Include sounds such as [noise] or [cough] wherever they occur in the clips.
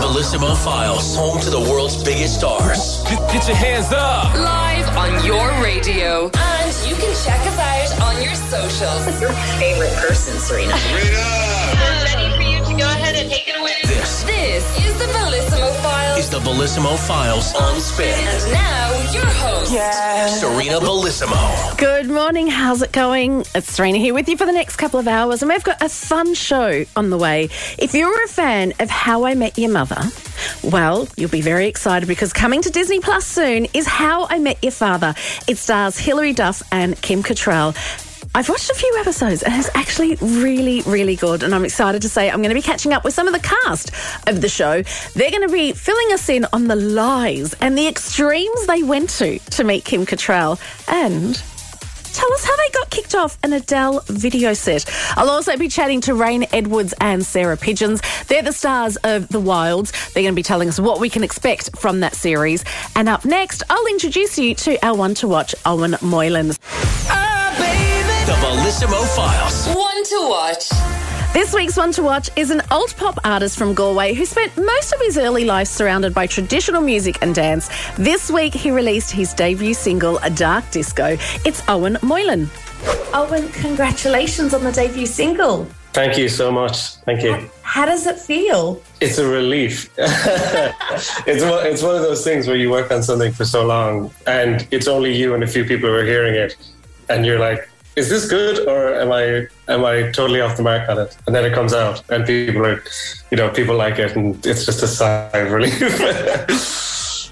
Bellissimo Files, home to the world's biggest stars. Get, get your hands up. Live on your radio. And you can check us out on your socials. Your favorite person, Sarina. I'm [laughs] This This is the Bellissimo Files. is the Bellissimo Files on spin. And now, your host. Sarina Bellissimo. Good morning. How's it going? It's Sarina here with you for the next couple of hours, and we've got a fun show on the way. If you're a fan of How I Met Your Mother, well, you'll be very excited because coming to Disney Plus soon is How I Met Your Father. It stars Hilary Duff and Kim Cattrall. I've watched a few episodes and it's actually really, really good. And I'm excited to say I'm going to be catching up with some of the cast of the show. They're going to be filling us in on the lies and the extremes they went to to meet Kim Cattrall and tell us how they got kicked off an Adele video set. I'll also be chatting to Reign Edwards and Sarah Pidgeons. They're the stars of The Wilds. They're going to be telling us what we can expect from that series. And up next, I'll introduce you to our one to watch, Eoghan Moylan. Ah, the Bellissimo Files. One to watch. This week's one to watch is an alt pop artist from Galway who spent most of his early life surrounded by traditional music and dance. This week he released his debut single, A Dark Disco. It's Eoghan Moylan. Eoghan, congratulations on the debut single. Thank you so much. Thank you. How does it feel? It's a relief. [laughs] it's one, it's one of those things where you work on something for so long, and it's only you and a few people who are hearing it, and you're like, "Is this good, or am I am I totally off the mark on it?" And then it comes out, and people are, you know, people like it, and it's just a sigh of relief. [laughs]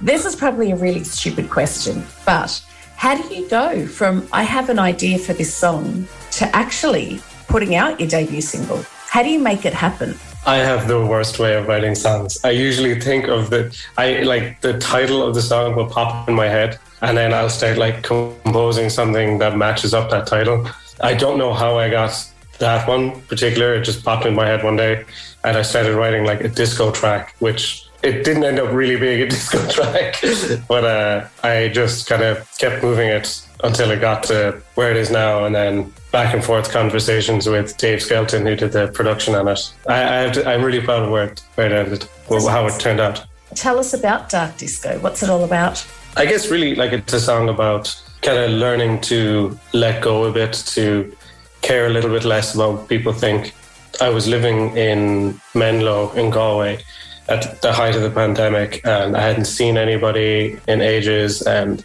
This is probably a really stupid question, but how do you go from I have an idea for this song to actually putting out your debut single? How do you make it happen? I have the worst way of writing songs. I usually think of the I like the title of the song will pop in my head and then I'll start like composing something that matches up that title. I don't know how I got that one particular. It just popped in my head one day and I started writing like a disco track, which it didn't end up really being a [laughs] disco track, but uh, I just kind of kept moving it until it got to where it is now, and then back and forth conversations with Dave Skelton, who did the production on it. I, I have to, I'm really proud of where it, where it ended, well, how it turned out. Tell us about Dark Disco. What's it all about? I guess really like it's a song about kind of learning to let go a bit, to care a little bit less about what people think. I was living in Menlo in Galway at the height of the pandemic, and I hadn't seen anybody in ages, and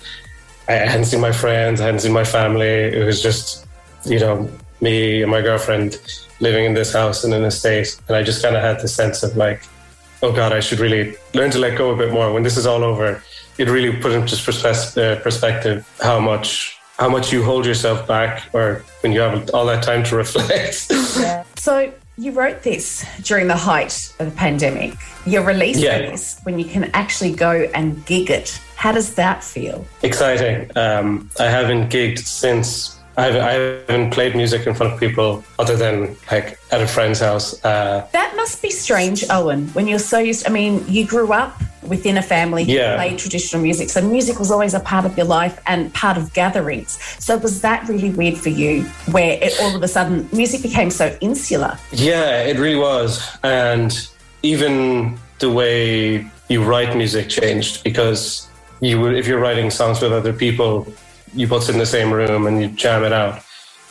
I hadn't seen my friends, I hadn't seen my family. It was just, you know, me and my girlfriend living in this house and in an state. and I just kind of had the sense of like, oh God, I should really learn to let go a bit more. When this is all over, it really put into uh, perspective how much how much you hold yourself back, or when you have all that time to [laughs] reflect. So you wrote this during the height of the pandemic. You're releasing Yeah. this when you can actually go and gig it. How does that feel? Exciting. Um, I haven't gigged since. I haven't, I haven't played music in front of people other than like at a friend's house. Uh, That must be strange, Eoghan, when you're so used. I mean, you grew up within a family who Yeah. played traditional music, so music was always a part of your life and part of gatherings. So was that really weird for you, where it, all of a sudden music became so insular? Yeah, it really was. And even the way you write music changed because you would, if you're writing songs with other people, you put it in the same room and you jam it out.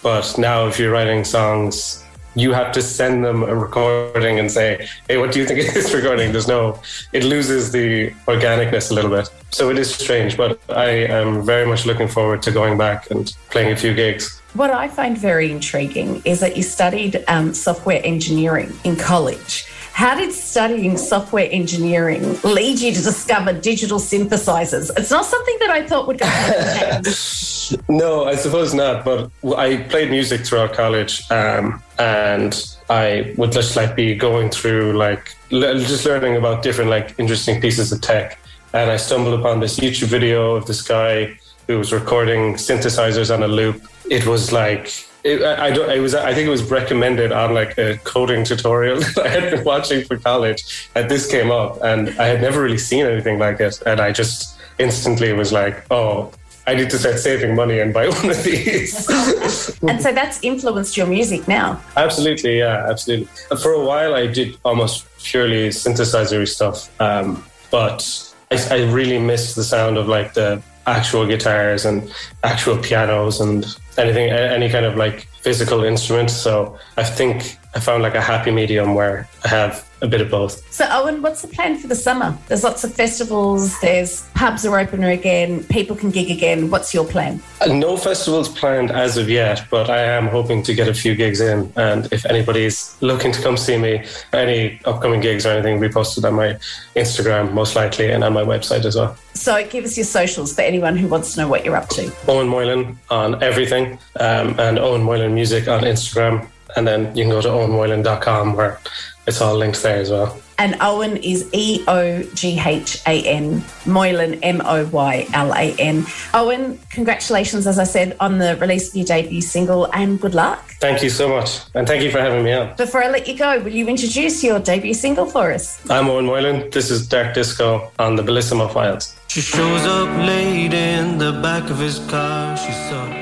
But now, if you're writing songs, you have to send them a recording and say, "Hey, what do you think of this [laughs] recording?" There's no, it loses the organicness a little bit. So it is strange, but I am very much looking forward to going back and playing a few gigs. What I find very intriguing is that you studied um, software engineering in college. How did studying software engineering lead you to discover digital synthesizers? It's not something that I thought would go. [laughs] No, I suppose not. But I played music throughout college, um, and I would just like be going through like just learning about different like interesting pieces of tech. And I stumbled upon this YouTube video of this guy who was recording synthesizers on a loop. It was like it, I, I don't. It was. I think it was recommended on like a coding tutorial [laughs] that I had been watching for college, and this came up, and I had never really seen anything like it, and I just instantly was like, oh, I need to start saving money and buy [laughs] one of these. [laughs] and so that's influenced your music now. absolutely, yeah, absolutely. For a while, I did almost purely synthesizer stuff, um, but I, I really missed the sound of like the actual guitars and actual pianos and anything, any kind of like physical instrument. So I think I found like a happy medium where I have a bit of both. So, Eoghan, what's the plan for the summer? There's lots of festivals, there's pubs are open again, people can gig again. What's your plan? Uh, No festivals planned as of yet, but I am hoping to get a few gigs in. And if anybody's looking to come see me, any upcoming gigs or anything will be posted on my Instagram, most likely, and on my website as well. So, give us your socials for anyone who wants to know what you're up to. Eoghan Moylan on everything, um, and Eoghan Moylan Music on Instagram. And then you can go to eoghanmoylan.com where it's all linked there as well. And Eoghan is E O G H A N, Moylan, M O Y L A N. Eoghan, congratulations, as I said, on the release of your debut single, and good luck. Thank you so much. And thank you for having me on. Before I let you go, will you introduce your debut single for us? I'm Eoghan Moylan. This is Dark Disco on the Bellissimo Files. She shows up late in the back of his car. She's supposed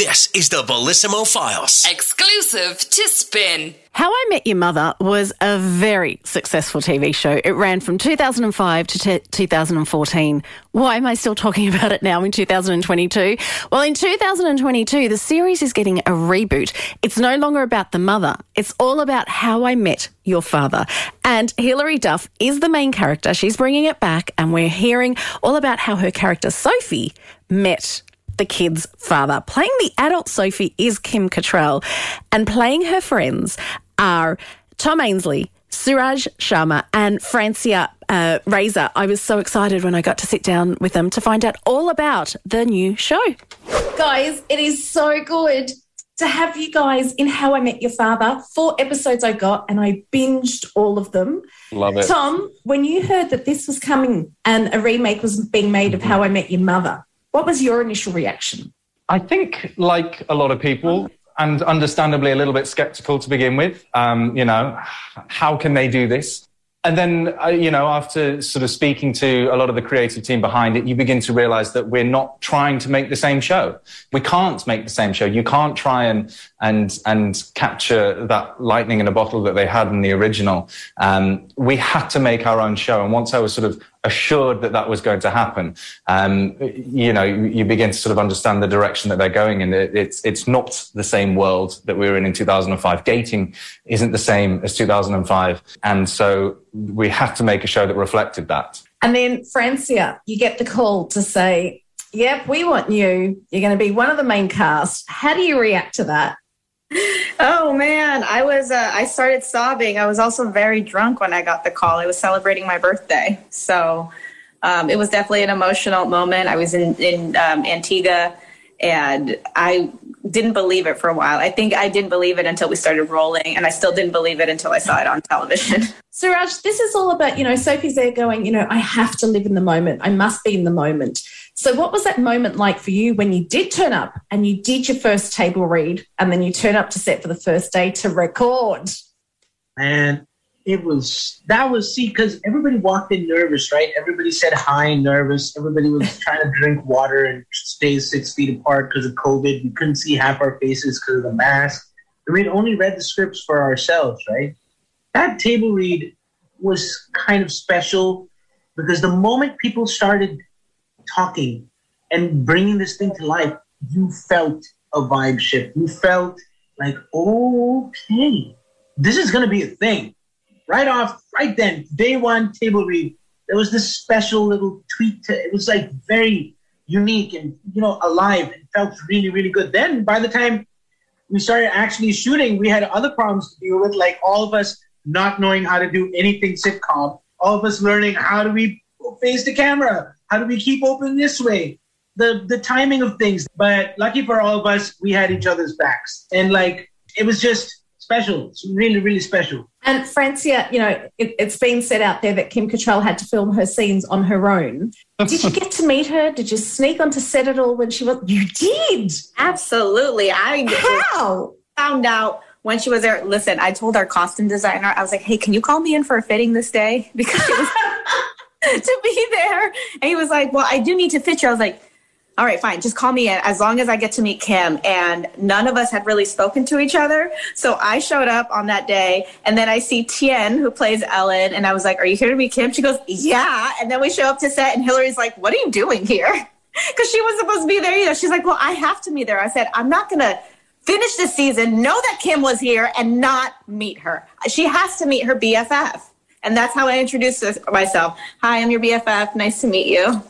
This is the Bellissimo Files. Exclusive to Spin. How I Met Your Mother was a very successful TV show. It ran from 2005 to t- 2014. Why am I still talking [laughs] about it now in 2022? Well, in 2022, the series is getting a reboot. It's no longer about the mother, it's all about how I met your father. And Hilary Duff is the main character. She's bringing it back, and we're hearing all about how her character, Sophie, met the kid's father. Playing the adult Sophie is Kim Cattrall, and playing her friends are Tom Ainsley, Suraj Sharma, and Francia uh, Raisa. I was so excited when I got to sit down with them to find out all about the new show. Guys, it is so good to have you guys in How I Met Your Father. Four episodes I got, and I binged all of them. Love it. Tom, when you heard that this was coming and a remake was being made of How I Met Your Mother, what was your initial reaction? I think, like a lot of people, and understandably a little bit skeptical to begin with, um, you know, how can they do this? And then, uh, you know, after sort of speaking to a lot of the creative team behind it, you begin to realize that we're not trying to make the same show. We can't make the same show. You can't try and and and capture that lightning in a bottle that they had in the original. Um, we had to make our own show. And once I was sort of assured that that was going to happen, um, you know, you, you begin to sort of understand the direction that they're going in. It, it's it's not the same world that we were in in 2005. Dating isn't the same as 2005, and so we had to make a show that reflected that. And then, Francia, you get the call to say, Yep, we want you. You're going to be one of the main cast. How do you react to that? Oh man, I was uh, I started sobbing. I was also very drunk when I got the call. I was celebrating my birthday, so um, it was definitely an emotional moment. I was in in um, Antigua, and I didn't believe it for a while. I think I didn't believe it until we started rolling, and I still didn't believe it until I saw it on television. [laughs] Suraj, this is all about, you know, Sophie's there going, you know, I have to live in the moment. I must be in the moment. So, what was that moment like for you when you did turn up and you did your first table read and then you turn up to set for the first day to record? and it was that was see because everybody walked in nervous right? Everybody said hi nervous. Everybody was [laughs] trying to drink water and stay six feet apart because of covid. We couldn't see half our faces because of the mask. And we'd only read the scripts for ourselves right? That table read was kind of special because the moment people started talking and bringing this thing to life you felt a vibe shift you felt like okay this is going to be a thing. Right off, right then, day one table read, there was this special little tweet. To, it was like very unique and, you know, alive and felt really, really good. Then by the time we started actually shooting, we had other problems to deal with, like all of us not knowing how to do anything sitcom, all of us learning how do we face the camera, how do we keep open this way, the the timing of things. But lucky for all of us, we had each other's backs, and like it was just special. It's really, really special. And Francia, you know, it, it's been said out there that Kim Cattrall had to film her scenes on her own. Did you get to meet her? Did you sneak onto set at all when she was? You did. Absolutely, I How? found out when she was there. Listen, I told our costume designer, I was like, "Hey, can you call me in for a fitting this day?" Because she was [laughs] [laughs] to be there. And he was like, Well, I do need to fit you. I was like, all right, fine. Just call me in as long as I get to meet Kim. And none of us had really spoken to each other. So I showed up on that day. And then I see Tien, who plays Ellen. And I was like, Are you here to meet Kim? She goes, Yeah. And then we show up to set, and Hilary's like, What are you doing here? [laughs] Because she was supposed to be there either. She's like, Well, I have to be there. I said, I'm not going to finish the season, know that Kim was here, and not meet her. She has to meet her BFF. And that's how I introduced myself. Hi, I'm your BFF. Nice to meet you.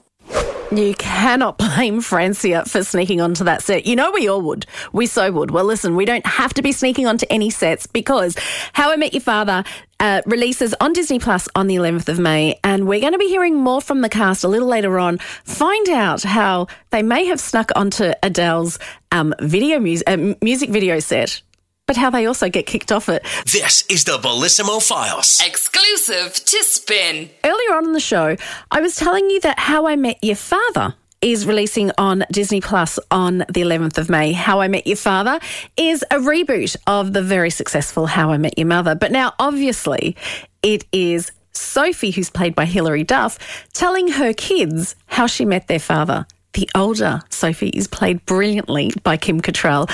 You cannot blame Francia for sneaking onto that set. You know, we all would. We so would. Well, listen, we don't have to be sneaking onto any sets because How I Met Your Father uh, releases on Disney Plus on the 11th of May. And we're going to be hearing more from the cast a little later on. Find out how they may have snuck onto Adele's um, video mu- uh, music video set but how they also get kicked off it. This is the Bellissimo Files. Exclusive to Spin. Earlier on in the show, I was telling you that How I Met Your Father is releasing on Disney Plus on the 11th of May. How I Met Your Father is a reboot of the very successful How I Met Your Mother. But now, obviously, it is Sophie, who's played by Hilary Duff, telling her kids how she met their father. The older Sophie is played brilliantly by Kim Cattrall.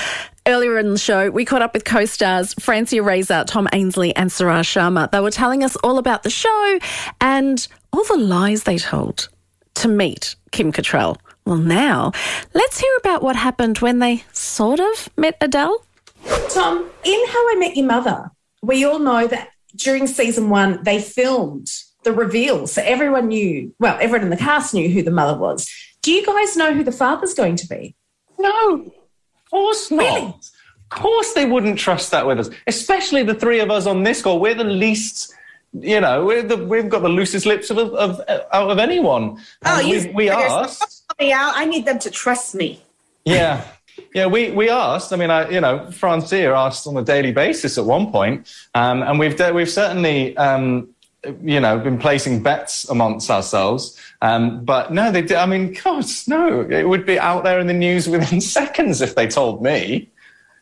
Earlier in the show, we caught up with co stars Francia Raisa, Tom Ainsley, and Suraj Sharma. They were telling us all about the show and all the lies they told to meet Kim Cattrall. Well, now, let's hear about what happened when they sort of met Adele. Tom, in How I Met Your Mother, we all know that during season one, they filmed the reveal. So everyone knew, well, everyone in the cast knew who the mother was. Do you guys know who the father's going to be? No. Of course not. Really? Of course they wouldn't trust that with us, especially the three of us on this call. We're the least, you know, we're the, we've got the loosest lips of, of out of anyone. Oh, you we, we asked. me out. I need them to trust me. Yeah. Yeah, we, we asked. I mean, I, you know, Francia asked on a daily basis at one point, um, and we've we've certainly um, you know been placing bets amongst ourselves. Um, but no, they did. I mean, God, no, it would be out there in the news within [laughs] seconds if they told me.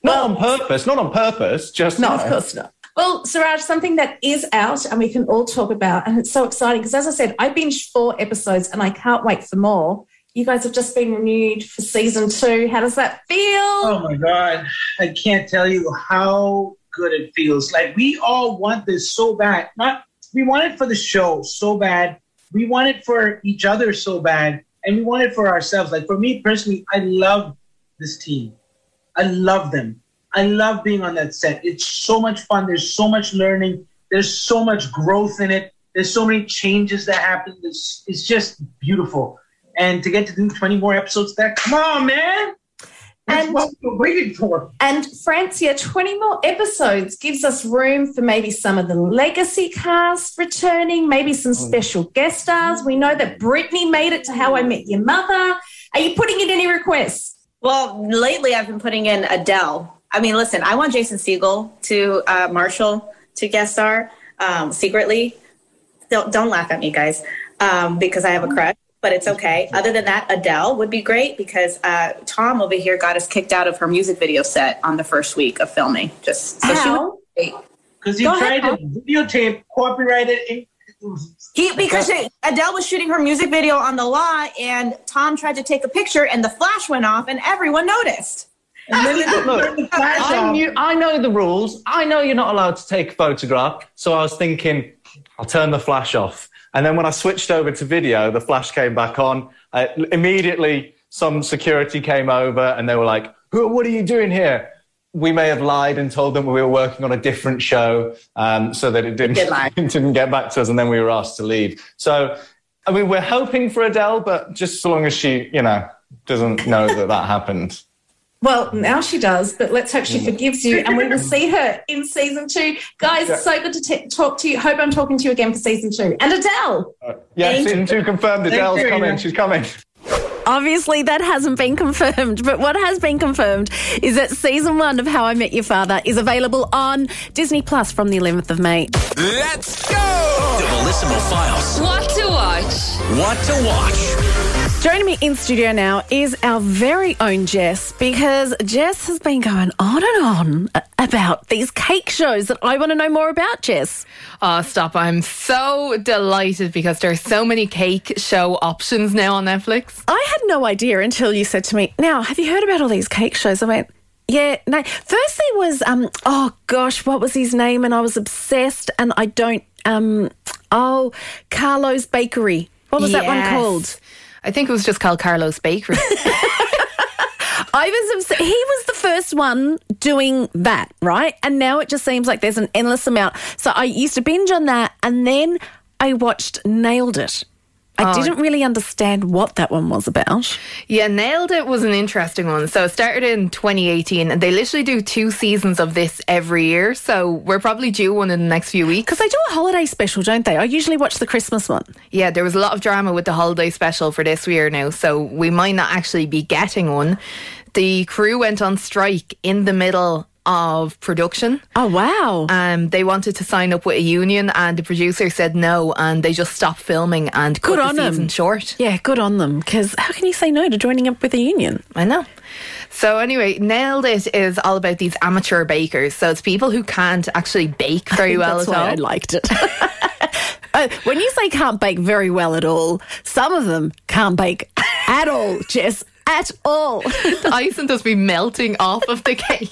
Not on purpose, not on purpose, just No, you of course not. Well, Suraj, something that is out and we can all talk about, and it's so exciting because, as I said, I binged four episodes and I can't wait for more. You guys have just been renewed for season two. How does that feel? Oh my god, I can't tell you how good it feels. Like we all want this so bad. Not we want it for the show so bad. We want it for each other so bad, and we want it for ourselves. Like for me personally, I love this team. I love them. I love being on that set. It's so much fun. There's so much learning. There's so much growth in it. There's so many changes that happen. It's, it's just beautiful. And to get to do 20 more episodes that, come on, man. That's And- what we're waiting for. And Francia, 20 more episodes gives us room for maybe some of the legacy cast returning, maybe some special guest stars. We know that Britney made it to How I Met Your Mother. Are you putting in any requests? Well, lately I've been putting in Adele. I mean, listen, I want Jason Segel to uh, Marshall to guest star um, secretly. Don't don't laugh at me, guys, um, because I have a crush. But it's okay. Other than that, Adele would be great because uh, Tom over here got us kicked out of her music video set on the first week of filming. Just so she How? would. Because he Go ahead, tried to videotape, copyrighted. it. He because she, Adele was shooting her music video on the lot, and Tom tried to take a picture, and the flash went off, and everyone noticed. And then they turned the flash I knew, I know the rules. I know you're not allowed to take a photograph. So I was thinking, I'll turn the flash off. And then when I switched over to video, the flash came back on. I, immediately, some security came over and they were like, Who, what are you doing here? We may have lied and told them we were working on a different show um, so that it didn't, did lie. [laughs] didn't get back to us. And then we were asked to leave. So, I mean, we're hoping for Adele, but just so long as she, you know, doesn't know that that happened. Well, now she does, but let's hope she mm. forgives you and we will see her in season two. Guys, it's so good to t- talk to you. Hope I'm talking to you again for season two. And Adele. Uh, yeah, Thank season two confirmed. Adele's you. coming. She's coming. Obviously, that hasn't been confirmed, but what has been confirmed is that season one of How I Met Your Father is available on Disney Plus from the 11th of May. Let's go! The Bellissimo Files. What to watch? What to watch? Joining me in studio now is our very own Jess because Jess has been going on and on about these cake shows that I want to know more about, Jess. Oh, stop. I'm so delighted because there are so many cake show options now on Netflix. I had no idea until you said to me, Now, have you heard about all these cake shows? I went, yeah, no. First there was um oh gosh, what was his name? And I was obsessed and I don't um oh Carlo's Bakery. What was that one called? I think it was just called Carlos Bakery. [laughs] I was obs- he was the first one doing that, right? And now it just seems like there's an endless amount. So I used to binge on that and then I watched Nailed It. I Oh. didn't really understand what that one was about. yeah, Nailed It was an interesting one. So it started in 2018 and they literally do two seasons of this every year. So we're probably due one in the next few weeks. Because they do a holiday special, don't they? I usually watch the Christmas one. Yeah, there was a lot of drama with the holiday special for this year now, so we might not actually be getting one. The crew went on strike in the middle of production. Oh wow! Um, they wanted to sign up with a union, and the producer said no, and they just stopped filming and cut Good the on them. season short. Yeah, good on them. Because how can you say no to joining up with a union? I know. So anyway, Nailed It is all about these amateur bakers. So it's people who can't actually bake very well That's at why all. I liked it. [laughs] [laughs] Uh, when you say can't bake very well at all, some of them can't bake at all, Jess. At all. [laughs] the icing does be melting off of the cake.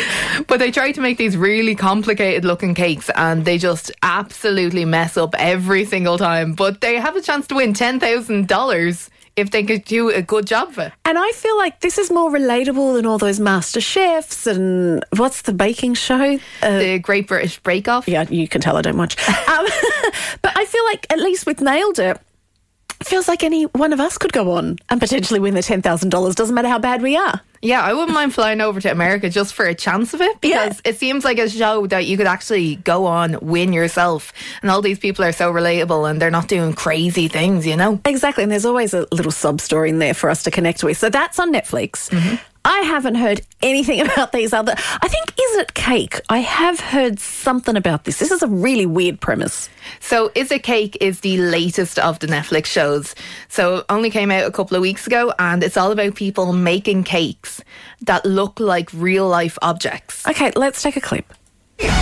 [laughs] but they try to make these really complicated looking cakes and they just absolutely mess up every single time. But they have a chance to win $10,000 if they could do a good job of it. And I feel like this is more relatable than all those master chefs and what's the baking show? Uh, the Great British Break Off. Yeah, you can tell I don't watch. [laughs] Um, [laughs] but I feel like at least with Nailed It, it feels like any one of us could go on and potentially win the $10,000. Doesn't matter how bad we are. Yeah, I wouldn't mind flying over to America just for a chance of it because it seems like a show that you could actually go on, win yourself. And all these people are so relatable and they're not doing crazy things, you know? Exactly. And there's always a little sub story in there for us to connect with. So that's on Netflix. Mm-hmm. I haven't heard anything [laughs] about these other. I think Is It Cake? I have heard something about this. This is a really weird premise. So, Is It Cake is the latest of the Netflix shows. So, it only came out a couple of weeks ago, and it's all about people making cakes that look like real life objects. Okay, let's take a clip.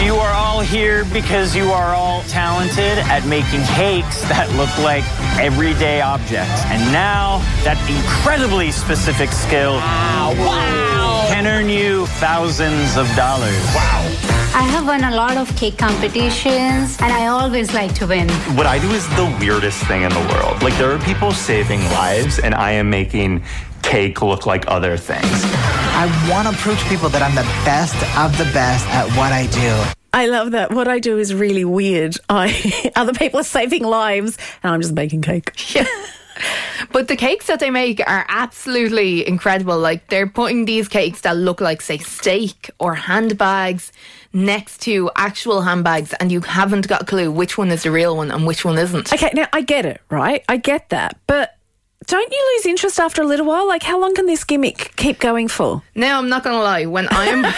You are all here because you are all talented at making cakes that look like everyday objects. And now that incredibly specific skill can earn you thousands of dollars. Wow. I have won a lot of cake competitions and I always like to win. What I do is the weirdest thing in the world. Like, there are people saving lives, and I am making cake look like other things. I want to prove to people that I'm the best of the best at what I do. I love that. What I do is really weird. I [laughs] other people are saving lives, and I'm just baking cake. [laughs] But the cakes that they make are absolutely incredible. Like they're putting these cakes that look like, say, steak or handbags next to actual handbags, and you haven't got a clue which one is the real one and which one isn't. Okay, now I get it, right? I get that, but don't you lose interest after a little while? Like, how long can this gimmick keep going for? Now I'm not gonna lie. When I'm [laughs]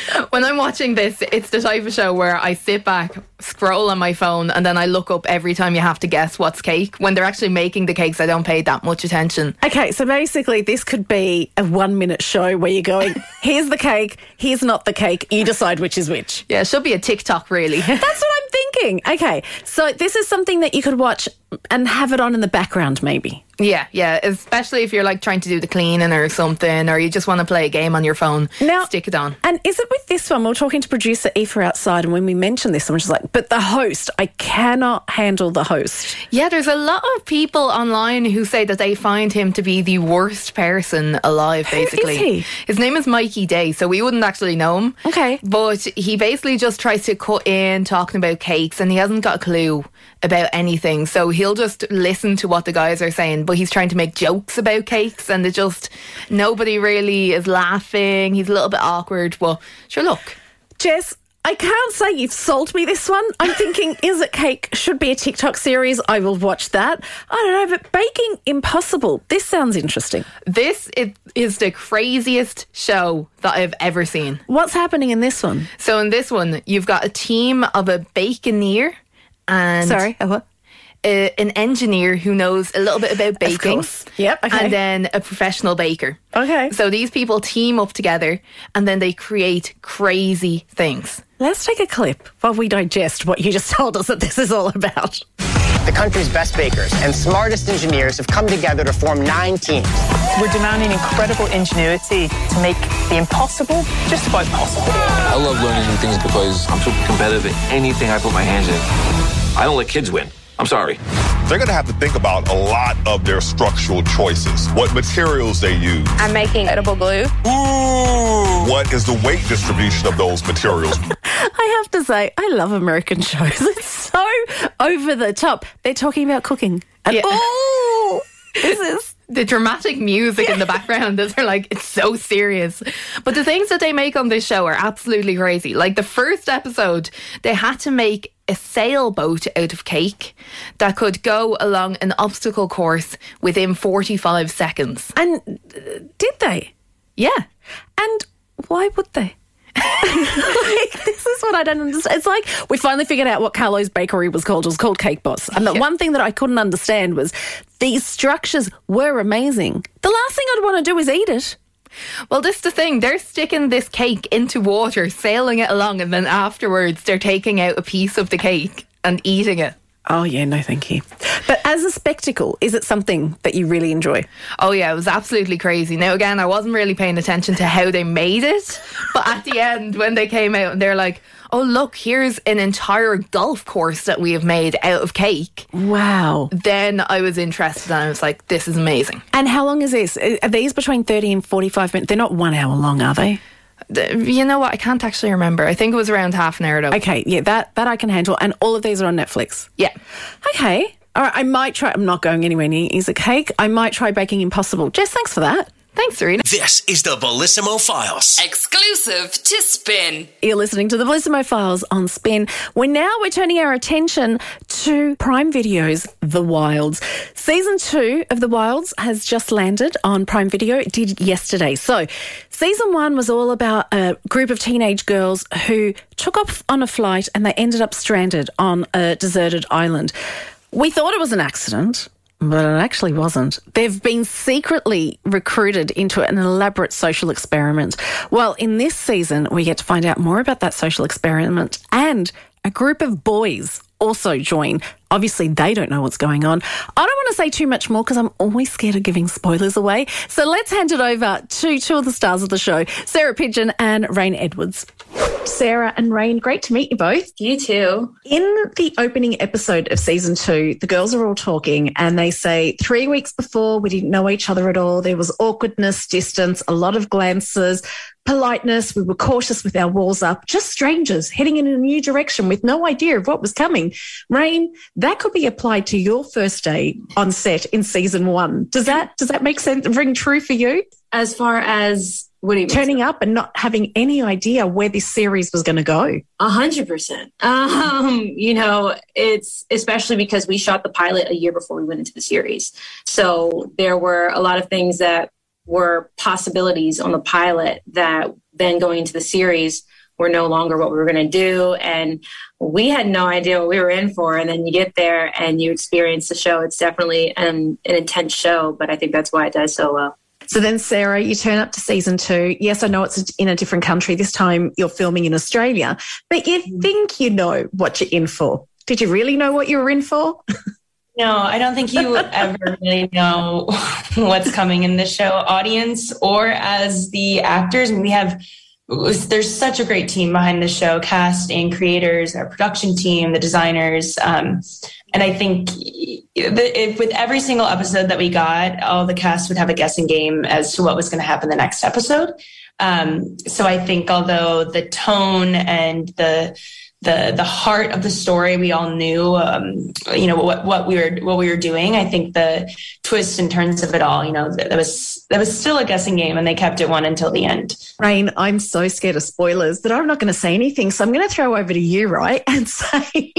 [laughs] when I'm watching this, it's the type of show where I sit back, scroll on my phone, and then I look up every time you have to guess what's cake. When they're actually making the cakes, I don't pay that much attention. Okay, so basically, this could be a one minute show where you're going, [laughs] here's the cake, here's not the cake, you decide which is which. Yeah, it should be a TikTok, really. [laughs] That's what I'm thinking. Okay, so this is something that you could watch and have it on in the background, maybe. Yeah, yeah. Especially if you're like trying to do the cleaning or something, or you just want to play a game on your phone. Now, stick it on. And is it with this one? We We're talking to producer Aoife outside, and when we mentioned this, I'm just like, but the host, I cannot handle the host. Yeah, there's a lot of people online who say that they find him to be the worst person alive, basically. he? His name is Mikey Day, so we wouldn't actually know him. Okay. But he basically just tries to cut in talking about cakes and he hasn't got a clue about anything. So he'll just listen to what the guys are saying, but he's trying to make jokes about cakes and it just nobody really is laughing. He's a little bit awkward. Well, sure look. Jess, I can't say you've sold me this one. I'm [laughs] thinking, is it cake? Should be a TikTok series. I will watch that. I don't know, but baking impossible. This sounds interesting. This is, is the craziest show that I've ever seen. What's happening in this one? So in this one, you've got a team of a baconeer and Sorry, a what? A, an engineer who knows a little bit about baking. course. Yep, okay. And then a professional baker. Okay. So these people team up together and then they create crazy things. Let's take a clip while we digest what you just [laughs] told us that this is all about. The country's best bakers and smartest engineers have come together to form nine teams. We're demanding incredible ingenuity to make the impossible just about possible. I love learning new things because I'm so competitive in anything I put my hands in. I don't let kids win. I'm sorry. They're going to have to think about a lot of their structural choices, what materials they use. I'm making edible glue. Ooh, what is the weight distribution of those materials? [laughs] I have to say, I love American shows. [laughs] It's so over the top. They're talking about cooking. And Yeah. oh, this is [laughs] the dramatic music in the background that they're like it's so serious but the things that they make on this show are absolutely crazy like the first episode they had to make a sailboat out of cake that could go along an obstacle course within 45 seconds and uh, did they yeah and why would they? [laughs] like, this is what I don't understand. It's like we finally figured out what Carlo's bakery was called. It was called Cake Boss. And the one thing that I couldn't understand was these structures were amazing. The last thing I'd want to do is eat it. Well, this is the thing. They're sticking this cake into water, sailing it along, and then afterwards they're taking out a piece of the cake and eating it. Oh, yeah, no, thank you. But as a spectacle, is it something that you really enjoy? Oh, yeah, it was absolutely crazy. Now, again, I wasn't really paying attention to how they made it, but at the end, when they came out and they're like, oh, look, here's an entire golf course that we have made out of cake. Wow. Then I was interested and I was like, this is amazing. And how long is this? Are these between 30 and 45 minutes? They're not one hour long, are they? You know what? I can't actually remember. I think it was around half an hour though. Okay, yeah, that, that I can handle. And all of these are on Netflix. Yeah. Okay. All right, I might try. I'm not going anywhere near Is a Cake. I might try Baking Impossible. Jess, thanks for that. Thanks, Sarina. This is the Bellissimo Files. Exclusive to Spin. You're listening to the Bellissimo Files on Spin. We're now we're turning our attention to Prime Video's The Wilds. Season two of The Wilds has just landed on Prime Video. It did yesterday. So, season one was all about a group of teenage girls who took off on a flight and they ended up stranded on a deserted island. We thought it was an accident. But it actually wasn't. They've been secretly recruited into an elaborate social experiment. Well, in this season, we get to find out more about that social experiment and a group of boys also join. Obviously, they don't know what's going on. I don't want to say too much more because I'm always scared of giving spoilers away. So let's hand it over to two of the stars of the show, Sarah Pidgeon and Reign Edwards. Sarah and Reign, great to meet you both. You too. In the opening episode of season two, the girls are all talking and they say three weeks before we didn't know each other at all. There was awkwardness, distance, a lot of glances, politeness. We were cautious with our walls up, just strangers heading in a new direction with no idea of what was coming. Reign, that could be applied to your first day on set in season one. Does that does that make sense? Ring true for you? As far as what do you mean? Turning up and not having any idea where this series was going to go. A hundred percent. [laughs] Um, you know, it's especially because we shot the pilot a year before we went into the series. So there were a lot of things that were possibilities on the pilot that then going into the series were no longer what we were going to do. And we had no idea what we were in for. And then you get there and you experience the show. It's definitely an, an intense show, but I think that's why it does so well. So then, Sarah, you turn up to season two. Yes, I know it's in a different country. This time you're filming in Australia, but you mm-hmm. think you know what you're in for. Did you really know what you were in for? [laughs] No, I don't think you ever really know [laughs] what's coming in the show, audience or as the actors. We have, there's such a great team behind the show, cast and creators, our production team, the designers. Um, and I think if, with every single episode that we got, all the cast would have a guessing game as to what was going to happen the next episode. Um, so I think although the tone and the the the heart of the story we all knew um, you know what what we were what we were doing i think the twists and turns of it all you know that, that was that was still a guessing game and they kept it one until the end Reign, I'm so scared of spoilers that I'm not going to say anything. So I'm going to throw over to you, right, and [laughs] say,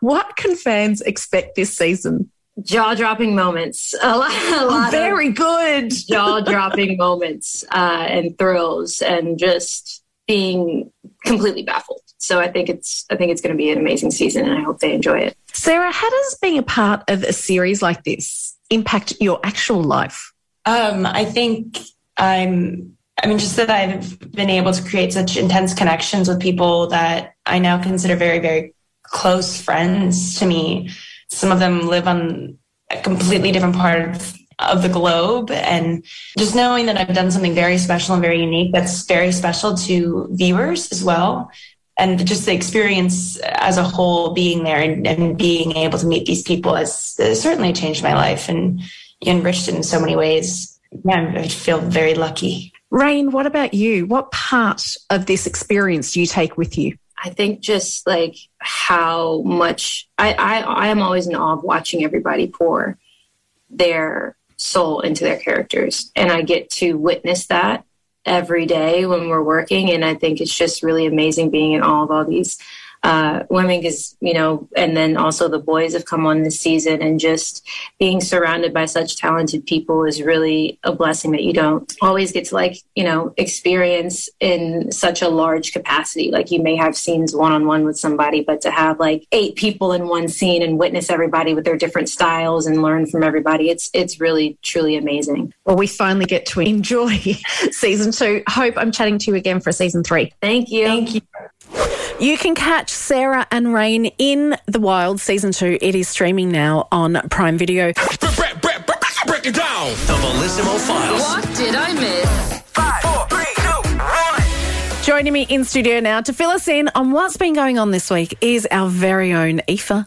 what can fans expect this season? Jaw dropping moments. A lot, a lot Very of good. [laughs] jaw dropping moments uh, and thrills and just being completely baffled. So I think it's I think it's going to be an amazing season, and I hope they enjoy it. Sarah, how does being a part of a series like this impact your actual life? Um, I think I'm. I mean, just that I've been able to create such intense connections with people that I now consider very, very close friends to me. Some of them live on a completely different part of, of the globe, and just knowing that I've done something very special and very unique that's very special to viewers as well. And just the experience as a whole, being there and, and being able to meet these people has, has certainly changed my life and enriched it in so many ways. Yeah, I feel very lucky. Reign, what about you? What part of this experience do you take with you? I think just like how much I, I I am always in awe of watching everybody pour their soul into their characters. And I get to witness that every day when we're working. And I think it's just really amazing being in all of all these uh, women because you know and then also the boys have come on this season and just being surrounded by such talented people is really a blessing that you don't always get to like you know experience in such a large capacity. Like you may have scenes one-on-one with somebody but to have like eight people in one scene and witness everybody with their different styles and learn from everybody it's it's really truly amazing. Well we finally get to enjoy [laughs] season two. Hope i'm chatting to you again for season three. Thank you. Thank you you can catch Sarah and Reign in The Wild season two. It is streaming now on Prime Video. Break it down. The Bellissimo Files. What did I miss? Five, four, three, two, one. Joining me in studio now to fill us in on what's been going on this week is our very own Aoife.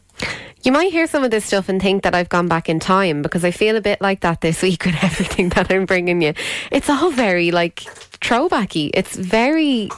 You might hear some of this stuff and think that I've gone back in time because I feel a bit like that this [laughs] week with everything that I'm bringing you. It's all very like throwbacky. It's very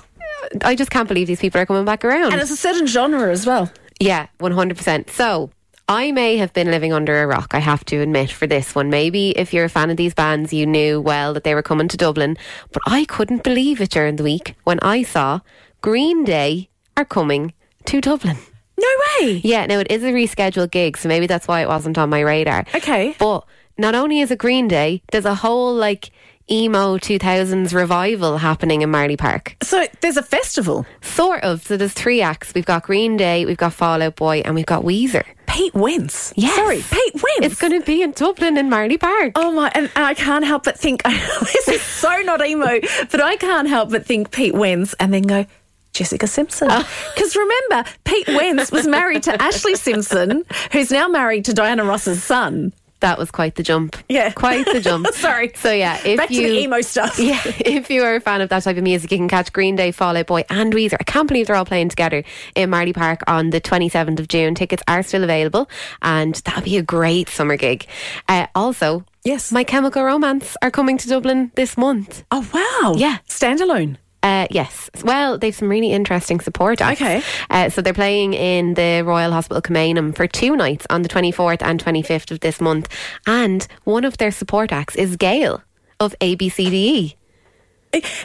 I just can't believe these people are coming back around. And it's a certain genre as well. Yeah, 100%. So, I may have been living under a rock, I have to admit, for this one. Maybe if you're a fan of these bands, you knew well that they were coming to Dublin. But I couldn't believe it during the week when I saw Green Day are coming to Dublin. No way. Yeah, no, it is a rescheduled gig, so maybe that's why it wasn't on my radar. Okay. But not only is it Green Day, there's a whole like emo 2000s revival happening in Marlay Park. So there's a festival? Sort of. So there's three acts. We've got Green Day, we've got Fall Out Boy, and we've got Weezer. Pete Wentz. Yes. Sorry, Pete Wentz. It's going to be in Dublin in Marlay Park. Oh my, and I can't help but think, [laughs] this is so not emo, but I can't help but think Pete Wentz and then go, Jessica Simpson. Oh. Because remember, Pete Wentz was married to [laughs] Ashlee Simpson, who's now married to Diana Ross's son. That was quite the jump. Yeah. Quite the jump. [laughs] Sorry. So yeah, if Back you to the emo stuff. [laughs] Yeah, if you are a fan of that type of music, you can catch Green Day, Fall Out Boy, and Weezer. I can't believe they're all playing together in Marlay Park on the 27th of June. Tickets are still available, and that'll be a great summer gig. Uh, also, yes, My Chemical Romance are coming to Dublin this month. Oh wow! Yeah, standalone. Uh, yes. Well, they've some really interesting support acts. Okay. Uh, so they're playing in the Royal Hospital Kilmainham for two nights on the 24th and 25th of this month. And one of their support acts is Gayle of ABCDE.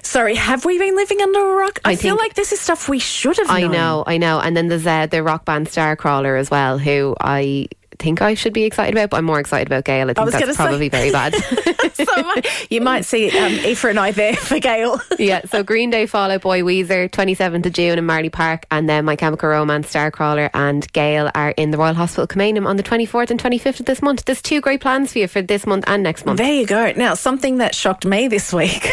Sorry, have we been living under a rock? I, I feel like this is stuff we should have I known. know, I know. And then there's uh, the rock band Starcrawler as well, who I think I should be excited about, but I'm more excited about Gayle. I think was that's gonna say- probably very bad. [laughs] so might- [laughs] you might see um, Aoife and I there for Gayle. [laughs] yeah, so Green Day, Fall Out Boy, Weezer, 27th of June in Marlay Park, and then My Chemical Romance, Starcrawler, and Gayle are in the Royal Hospital Kilmainham on the 24th and 25th of this month. There's two great plans for you for this month and next month. There you go. Now, something that shocked me this week.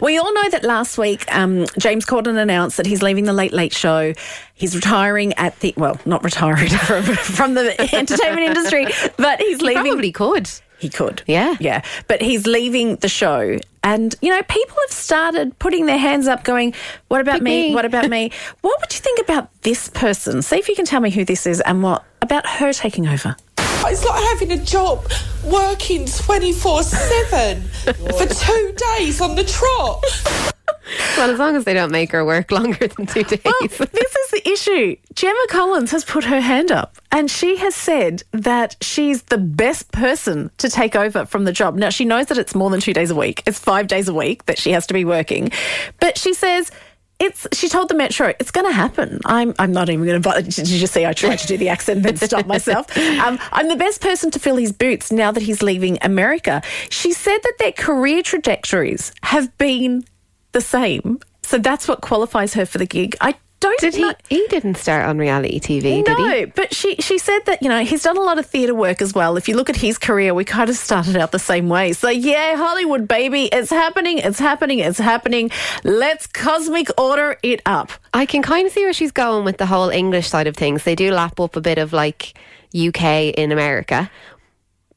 We all know that last week um, James Corden announced that he's leaving the Late Late Show. He's retiring at the well, not retiring [laughs] from, from the entertainment industry, but he's He leaving. probably could. He could. Yeah. Yeah. But he's leaving the show. And, you know, people have started putting their hands up going, what about me? me." What about me? [laughs] what would you think about this person? See if you can tell me who this is and what about her taking over. It's like having a job working 24 7 for [laughs] two days on the trot. Well, as long as they don't make her work longer than two days. Well, this is the issue. Gemma Collins has put her hand up and she has said that she's the best person to take over from the job. Now, she knows that it's more than two days a week, it's five days a week that she has to be working. But she says, it's. She told the Metro, "It's going to happen." I'm. I'm not even going to bother. Did you just see? I tried to do the accent and then stop [laughs] myself. Um, I'm the best person to fill his boots now that he's leaving America. She said that their career trajectories have been the same, so that's what qualifies her for the gig. I don't Did he? know- He didn't start on reality TV, did he? No, but she she said that you know he's done a lot of theatre work as well. If you look at his career, we kind of started out the same way. So yeah, Hollywood baby, it's happening, it's happening, it's happening. Let's cosmic order it up. I can kind of see where she's going with the whole English side of things. They do lap up a bit of like UK in America,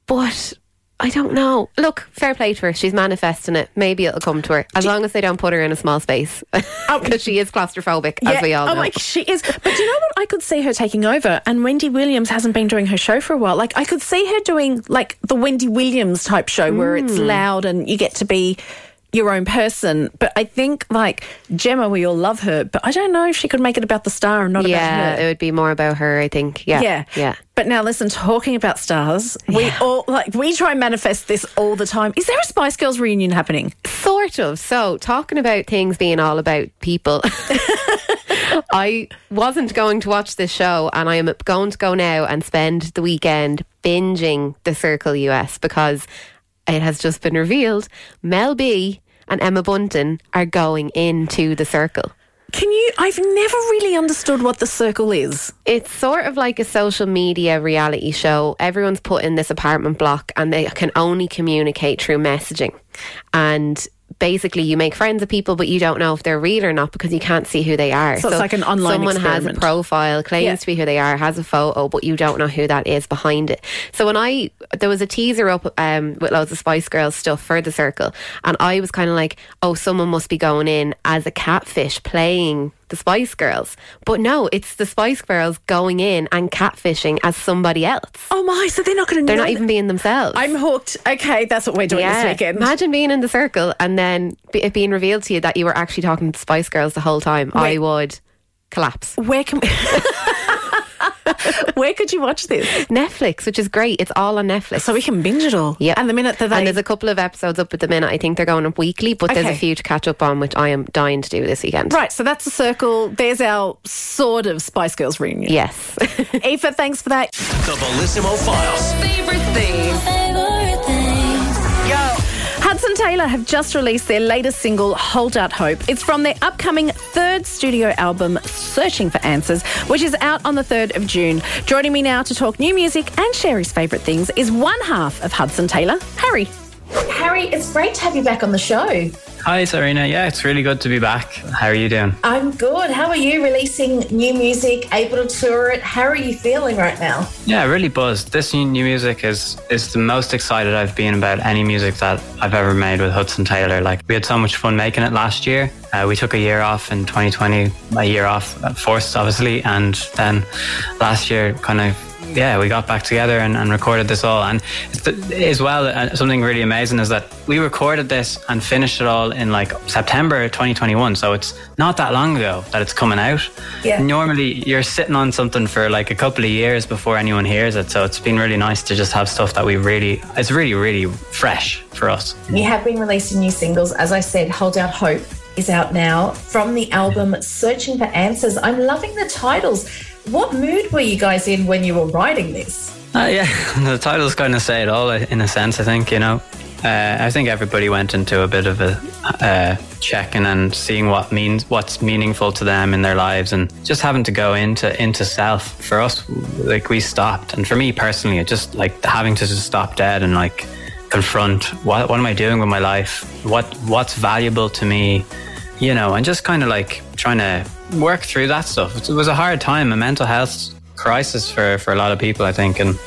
but I don't know. Look, fair play to her. She's manifesting it. Maybe it'll come to her as long as they don't put her in a small space [laughs] because she is claustrophobic, as we all know. oh know. my, she is. But do you know what? I could see her taking over, and Wendy Williams hasn't been doing her show for a while. Like I could see her doing like the Wendy Williams type show where it's Mm. loud and you get to be your own person. But I think like Gemma, we all love her, but I don't know if she could make it about the star and not yeah, about her. it would be more about her. I think. Yeah, Yeah. yeah. But now listen, talking about stars, we all like we try and manifest this all the time. Is there a Spice Girls reunion happening? Sort of. So, talking about things being all about people, [laughs] I wasn't going to watch this show, and I am going to go now and spend the weekend binging The Circle US because it has just been revealed Mel B and Emma Bunton are going into The Circle. Can you? I've never really understood what the circle is. It's sort of like a social media reality show. Everyone's put in this apartment block and they can only communicate through messaging. And basically, you make friends with people, but you don't know if they're real or not because you can't see who they are. So it's like an online Someone has a profile, claims Yeah. to be who they are, has a photo, but you don't know who that is behind it. So when I there was a teaser up um, with loads of Spice Girls stuff for the circle, and I was kind of like, oh, someone must be going in as a catfish playing the Spice Girls, but no, it's the Spice Girls going in and catfishing as somebody else. Oh my! So they're not going to. They're not even being themselves. I'm hooked. Okay, that's what we're doing this weekend. Imagine being in the circle and then it being revealed to you that you were actually talking to Spice Girls the whole time. I would collapse. Where can? [laughs] [laughs] Where could you watch this? Netflix, which is great. It's all on Netflix. So we can binge it all. Yeah. And the minute that they And there's a couple of episodes up at the minute. I think they're going up weekly, but there's a few to catch up on, which I am dying to do this weekend. Right, so that's the circle. There's our sort of Spice Girls reunion. Yes. [laughs] Aoife, thanks for that. The Bellissimo Files. Favorite things. Taylor have just released their latest single, Hold Out Hope. It's from their upcoming third studio album, Searching for Answers, which is out on the 3rd of June. Joining me now to talk new music and share his favourite things is one half of Hudson Taylor, Harry. Harry, it's great to have you back on the show. Hi, Sarina. Yeah, it's really good to be back. How are you doing? I'm good. How are you releasing new music, able to tour it? How are you feeling right now? Yeah, really buzzed. This new new music is is the most excited I've been about any music that I've ever made with Hudson Taylor. Like we had so much fun making it last year. Uh, we took a year off in 2020, a year off, uh, forced obviously, and then last year kind of yeah, we got back together and, and recorded this all. And as well, uh, something really amazing is that we recorded this and finished it all in like September 2021. So it's not that long ago that it's coming out. Yeah. Normally, you're sitting on something for like a couple of years before anyone hears it. So it's been really nice to just have stuff that we really, it's really, really fresh for us. You have been releasing new singles. As I said, Hold Out Hope is out now from the album Searching for Answers. I'm loving the titles. What mood were you guys in when you were writing this? Uh, yeah, [laughs] the titles kind of say it all in a sense, I think, you know. Uh, I think everybody went into a bit of a uh, checking and seeing what means what's meaningful to them in their lives, and just having to go into into self. For us, like we stopped, and for me personally, it just like having to just stop dead and like confront what what am I doing with my life? What what's valuable to me? You know, and just kind of like trying to work through that stuff. It was a hard time, a mental health crisis for, for a lot of people, I think. And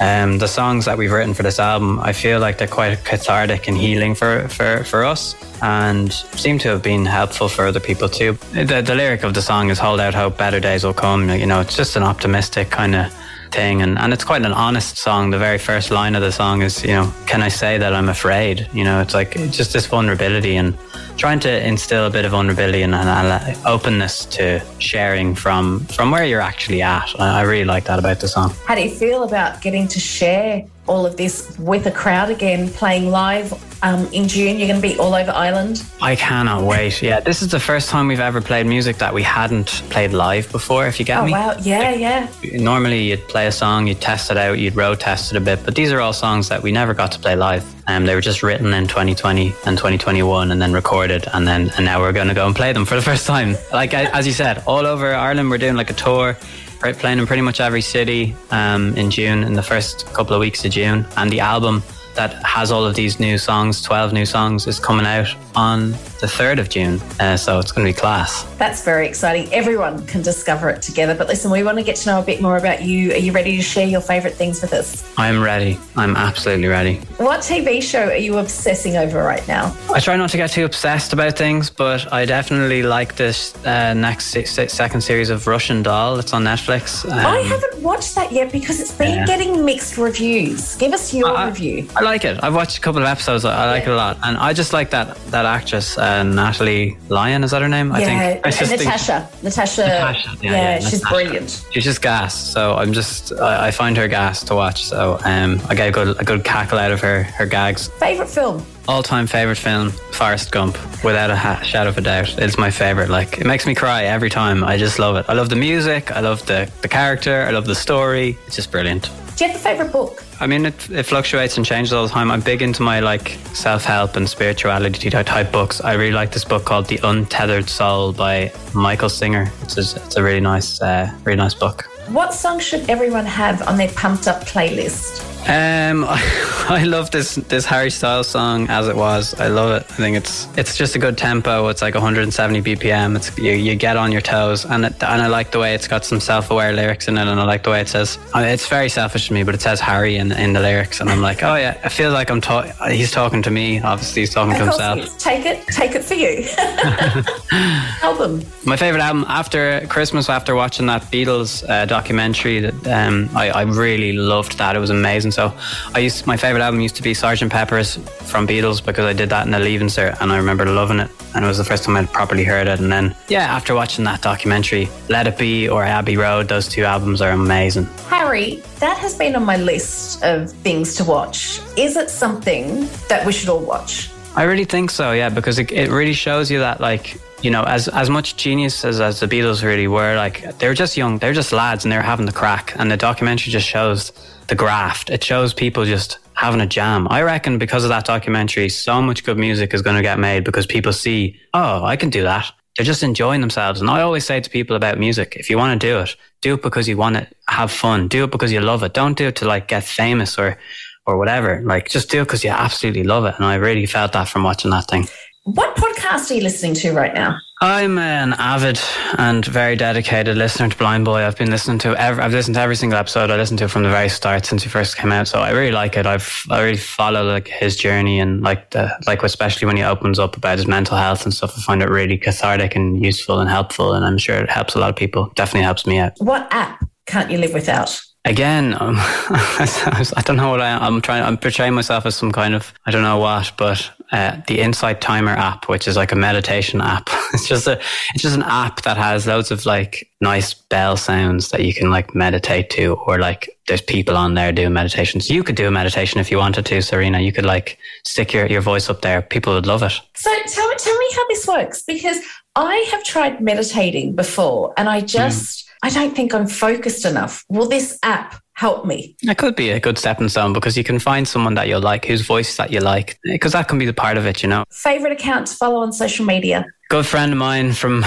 um, the songs that we've written for this album, I feel like they're quite cathartic and healing for, for, for us and seem to have been helpful for other people too. The, the lyric of the song is Hold Out Hope, Better Days Will Come. You know, it's just an optimistic kind of thing and, and it's quite an honest song the very first line of the song is you know can i say that i'm afraid you know it's like just this vulnerability and trying to instill a bit of vulnerability and, and, openness to sharing from from where you're actually at. I really like that about the song. How do you feel about getting to share all of this with a crowd again, playing live um, in June. You're going to be all over Ireland. I cannot wait. Yeah, this is the first time we've ever played music that we hadn't played live before, if you get oh, me. wow. Yeah, yeah. Normally, you'd play a song, you'd test it out, you'd road test it a bit, but these are all songs that we never got to play live. Um, they were just written in 2020 and 2021 and then recorded, and then and now we're going to go and play them for the first time. Like I- as you said, all over Ireland, we're doing like a tour, playing in pretty much every city um, in June, in the first couple of weeks of June, and the album that has all of these new songs, 12 new songs, is coming out on the 3rd of June. Uh, so it's going to be class. That's very exciting. Everyone can discover it together. But listen, we want to get to know a bit more about you. Are you ready to share your favourite things with us? I'm ready. I'm absolutely ready. What TV show are you obsessing over right now? I try not to get too obsessed about things, but I definitely like this uh, next se- se- second series of Russian Doll. It's on Netflix. Um, I haven't watched that yet because it's been Yeah. getting mixed reviews. Give us your review. I like it. I've watched a couple of episodes. I I like it a lot, and I just like that that actress, uh, Natalie Lyonne. Is that her name? I think. I just think- Natasha. Natasha. Natasha, Yeah, yeah, yeah, she's Natasha. brilliant. She's just gas. So I'm just I, I find her gas to watch. So um, I get a good a good cackle out of her her gags. Favorite film? All time favorite film, Forrest Gump, without a ha- shadow of a doubt. It's my favorite. Like it makes me cry every time. I just love it. I love the music. I love the the character. I love the story. It's just brilliant. Do you have a favorite book? I mean, it, it fluctuates and changes all the time. I'm big into my like self help and spirituality type books. I really like this book called The Untethered Soul by Michael Singer. It's a, it's a really nice, uh, really nice book. What song should everyone have on their pumped up playlist? Um, I, [laughs] I love this this Harry Styles song as it was. I love it. I think it's it's just a good tempo. It's like 170 BPM. It's you, you get on your toes, and it, and I like the way it's got some self aware lyrics in it, and I like the way it says. I mean, it's very selfish to me, but it says Harry in in the lyrics, and I'm like, oh yeah, I feel like I'm talking. He's talking to me. Obviously, he's talking to Of course himself. Take it, take it for you. [laughs] Album. My favorite album after Christmas, after watching that Beatles uh, documentary, that um, I, I really loved that. It was amazing. So, I used my favorite album used to be Sgt. Pepper's from Beatles because I did that in a leaving cert, and I remember loving it. And it was the first time I'd properly heard it. And then, yeah, after watching that documentary, Let It Be or Abbey Road, those two albums are amazing. Harry, that has been on my list of things to watch. Is it something that we should all watch? I really think so, yeah, because it, it really shows you that, like, you know, as as much genius as, as the Beatles really were, like, they're just young, they're just lads and they're having the crack. And the documentary just shows the graft. It shows people just having a jam. I reckon because of that documentary, so much good music is going to get made because people see, oh, I can do that. They're just enjoying themselves. And I always say to people about music, if you want to do it, do it because you want to have fun. Do it because you love it. Don't do it to like get famous or or whatever. Like just do it because you absolutely love it. And I really felt that from watching that thing. What podcast are you listening to right now? I'm an avid and very dedicated listener to Blindboy. I've been listening to every, I've listened to every single episode. I listened to it from the very start since he first came out. So I really like it. I've I really follow like his journey and like the like especially when he opens up about his mental health and stuff. I find it really cathartic and useful and helpful. And I'm sure it helps a lot of people. Definitely helps me out. What app can't you live without? Again, um, [laughs] I don't know what I, I'm trying. I'm portraying myself as some kind of I don't know what, but uh, the Insight Timer app, which is like a meditation app. [laughs] It's just a it's just an app that has loads of like nice bell sounds that you can like meditate to, or like there's people on there doing meditations. You could do a meditation if you wanted to, Sarina. You could like stick your, your voice up there. People would love it. So tell me, tell me how this works because I have tried meditating before and I just I don't think I'm focused enough. Will this app help me? It could be a good stepping stone because you can find someone that you'll like, whose voice that you like, because that can be the part of it, you know. Favorite account to follow on social media? good friend of mine from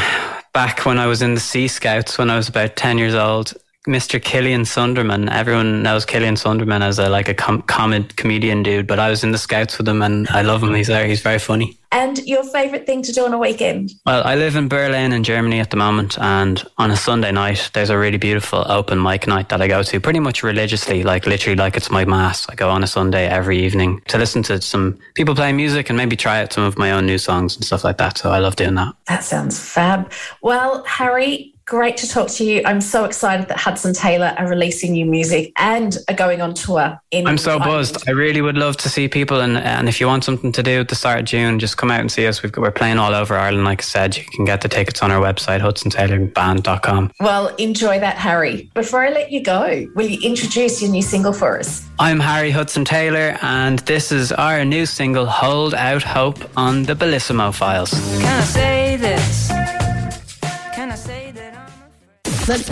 back when I was in the Sea Scouts when I was about 10 years old. Mr. Killian Sundermann. Everyone knows Killian Sundermann as a like a com- comic comedian dude, but I was in the Scouts with him and I love him. He's there. He's very funny. And your favorite thing to do on a weekend? Well, I live in Berlin in Germany at the moment, and on a Sunday night, there's a really beautiful open mic night that I go to pretty much religiously, like literally like it's my mass. I go on a Sunday every evening to listen to some people playing music and maybe try out some of my own new songs and stuff like that. So I love doing that. That sounds fab. Well, Harry, great to talk to you. I'm so excited that Hudson Taylor are releasing new music and are going on tour in I'm so Ireland. buzzed. I really would love to see people, and and if you want something to do at the start of June, just come out and see us. We've got, we're playing all over Ireland. Like I said, you can get the tickets on our website, hudsontaylor.band.com. Well, enjoy that, Harry. Before I let you go, will you introduce your new single for us? I'm Harry Hudson Taylor, and this is our new single, "Hold Out Hope" on the Bellissimo Files. Let's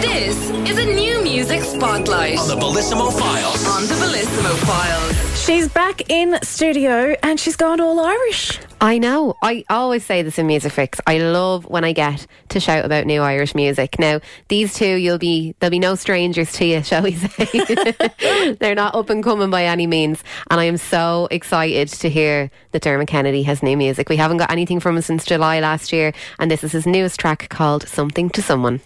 This is a new music spotlight On the Bellissimo Files. on the Bellissimo Files. She's back in studio and she's gone all Irish. I know. I always say this in Music Fix. I love when I get to shout about new Irish music. Now, these two, you'll be there'll be no strangers to you, [laughs] shall we say? [laughs] They're not up and coming by any means, and I am so excited to hear that Dermot Kennedy has new music. We haven't got anything from him since July last year, and this is his newest track called "Something to Someone."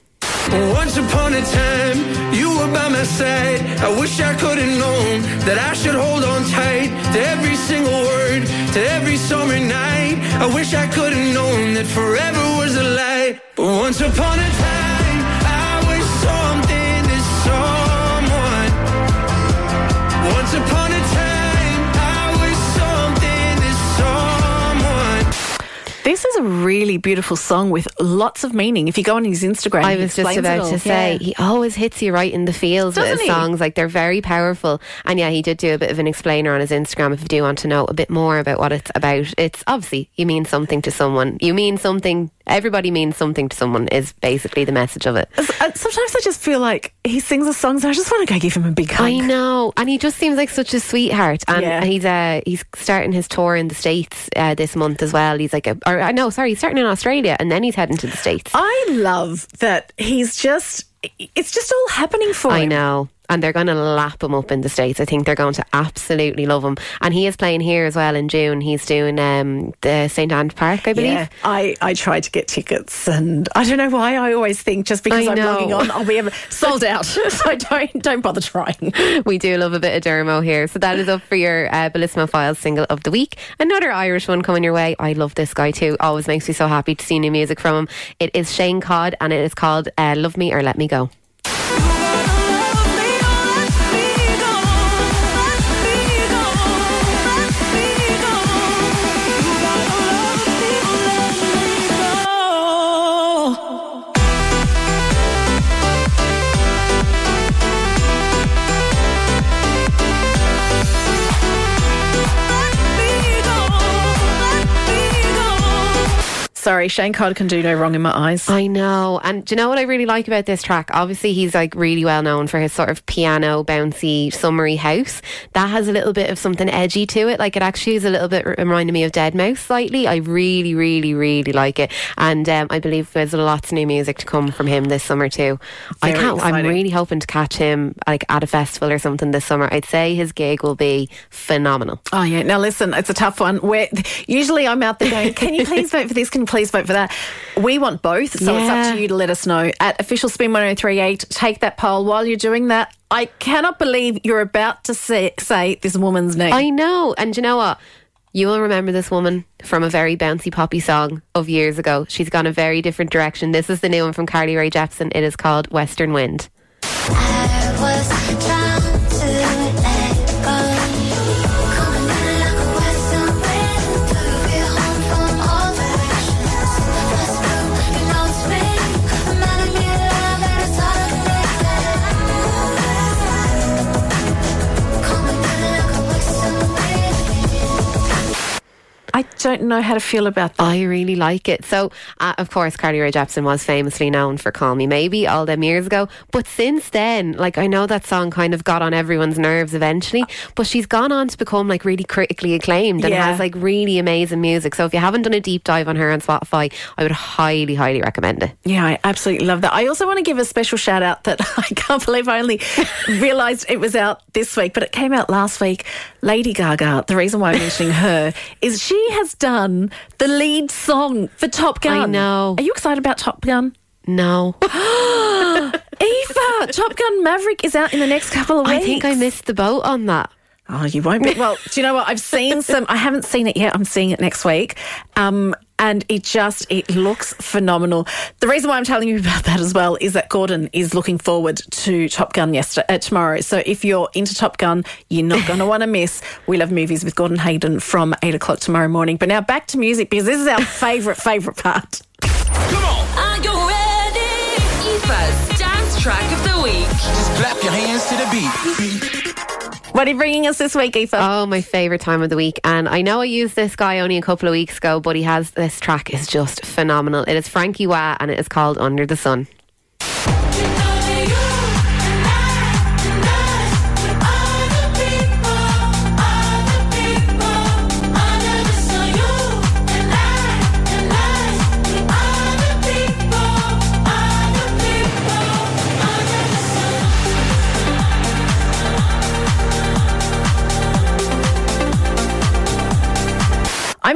Once upon a time, you were by my side. I wish I could have known that I should hold on tight to every single word, to every summer night. I wish I could have known that forever was a lie. But once upon a time, I was something to someone. Once upon This is a really beautiful song with lots of meaning. If you go on his Instagram, I was just about to say Yeah. he always hits you right in the feels with Doesn't his he? songs. Like they're very powerful. And yeah, he did do a bit of an explainer on his Instagram. If you do want to know a bit more about what it's about, it's obviously you mean something to someone. You mean something. Everybody means something to someone. Is basically the message of it. Uh, Sometimes I just feel like he sings the songs and I just want to go give him a big hug. I know, and he just seems like such a sweetheart. And Yeah. he's uh, he's starting his tour in the states uh, this month as well. He's like, a, or uh, no, sorry, he's starting in Australia, and then he's heading to the states. I love that he's just, it's just all happening for I him. know. And they're going to lap him up in the States. I think they're going to absolutely love him. And he is playing here as well in June. He's doing um, the St. Anne's Park, I believe. Yeah, I, I tried to get tickets and I don't know why I always think just because I I'm know. logging on I'll be able, [laughs] sold out. [laughs] so don't don't bother trying. We do love a bit of Dermo here. So that is up for your uh, Bellissimo Files single of the week. Another Irish one coming your way. I love this guy too. Always makes me so happy to see new music from him. It is Shane Codd and it is called uh, Love Me or Let Me Go. Sorry, Shane Codd can do no wrong in my eyes. I know. And do you know what I really like about this track? Obviously, he's like really well known for his sort of piano, bouncy, summery house. That has a little bit of something edgy to it. Like it actually is a little bit reminding me of Deadmau5 slightly. I really, really, really like it. And um, I believe there's lots of new music to come from him this summer too. I can't. I'm really hoping to catch him like at a festival or something this summer. I'd say his gig will be phenomenal. Oh yeah. Now listen, it's a tough one. Where usually I'm out there going, "Can you please vote for this? Can please vote for that?" We want both, so it's up to you to let us know at official spin 1038. Take that poll. While you're doing that, I cannot believe you're about to say, say this woman's name. I know. And you know what? You will remember this woman from a very bouncy poppy song of years ago. She's gone a very different direction. This is the new one from Carly Rae Jepsen. It is called Western Wind. I don't know how to feel about that. I really like it. So, uh, of course, Carly Rae Jepsen was famously known for Call Me Maybe all them years ago. But since then, like, I know that song kind of got on everyone's nerves eventually, but she's gone on to become like really critically acclaimed and Yeah. has like really amazing music. So, if you haven't done a deep dive on her on Spotify, I would highly, highly recommend it. Yeah, I absolutely love that. I also want to give a special shout out that [laughs] I can't believe I only [laughs] realised it was out this week, but it came out last week. Lady Gaga, the reason why I'm mentioning her is she has done the lead song for Top Gun. I know. Are you excited about Top Gun? No. [gasps] Eva, Top Gun Maverick is out in the next couple of weeks. I think I missed the boat on that. Oh, you won't be. Well, do you know what? I've seen some. I haven't seen it yet. I'm seeing it next week. Um, and it just it looks phenomenal. The reason why I'm telling you [laughs] about that as well is that Gordon is looking forward to Top Gun yesterday, uh, tomorrow. So if you're into Top Gun, you're not going to want to miss [laughs] We Love Movies with Gordon Hayden from eight o'clock tomorrow morning. But now back to music because this is our [laughs] favourite favourite part. Come on, are you ready? Aoife's dance track of the week. Just clap your hands to the beat. What are you bringing us this week, Aoife? Oh, my favourite time of the week. And I know I used this guy only a couple of weeks ago, but he has this track is just phenomenal. It is Franky Wah and it is called Under the Sun.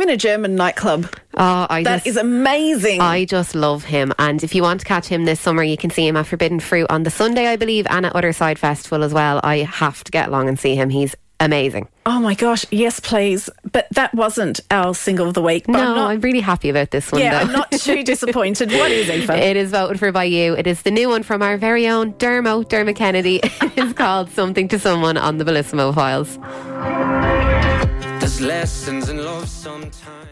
I'm in a German nightclub. Oh, I That just, is amazing. I just love him. And if you want to catch him this summer, you can see him at Forbidden Fruit on the Sunday, I believe, and at Other Side Festival as well. I have to get along and see him. He's amazing. Oh my gosh, yes, please. But that wasn't our single of the week. But no, I'm not, I'm really happy about this one. yeah, though. I'm not too [laughs] disappointed. What is Aoife? It is voted for by you. It is the new one from our very own Dermo, Dermot Kennedy. [laughs] it is called Something to Someone on the Bellissimo Files. There's lessons in love sometimes.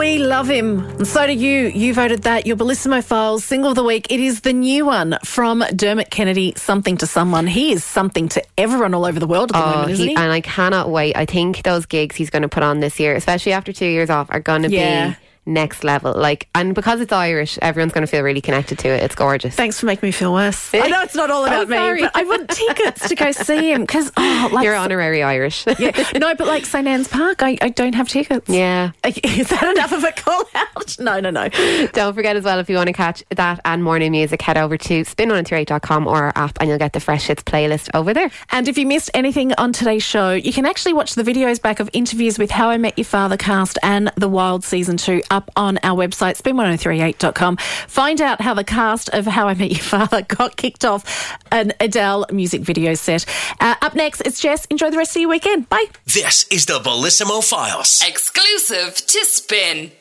We love him. And so do you. You voted that. Your Bellissimo Files single of the week. It is the new one from Dermot Kennedy, Something to Someone. He is something to everyone all over the world at the Oh, moment, isn't he, he? and I cannot wait. I think those gigs he's going to put on this year, especially after two years off, are going to Yeah. be next level. Like, and because it's Irish, everyone's going to feel really connected to it. It's gorgeous. Thanks for making me feel worse. I know it's not all I'm about me, sorry. but I want [laughs] tickets to go see him because, oh, like. You're honorary Irish. [laughs] yeah. No, but like St. Anne's Park, I, I don't have tickets. Yeah. [laughs] Is that enough of a call out? No, no, no. Don't forget as well, if you want to catch that and morning music, head over to spin138.com or our app and you'll get the Fresh Hits playlist over there. And if you missed anything on today's show, you can actually watch the videos back of interviews with How I Met Your Father cast and The Wild Season 2 up on our website, spin1038.com. Find out how the cast of How I Met Your Father [laughs] got kicked off an Adele music video set. Uh, up next, it's Jess. Enjoy the rest of your weekend. Bye. This is the Bellissimo Files. Exclusive to Spin.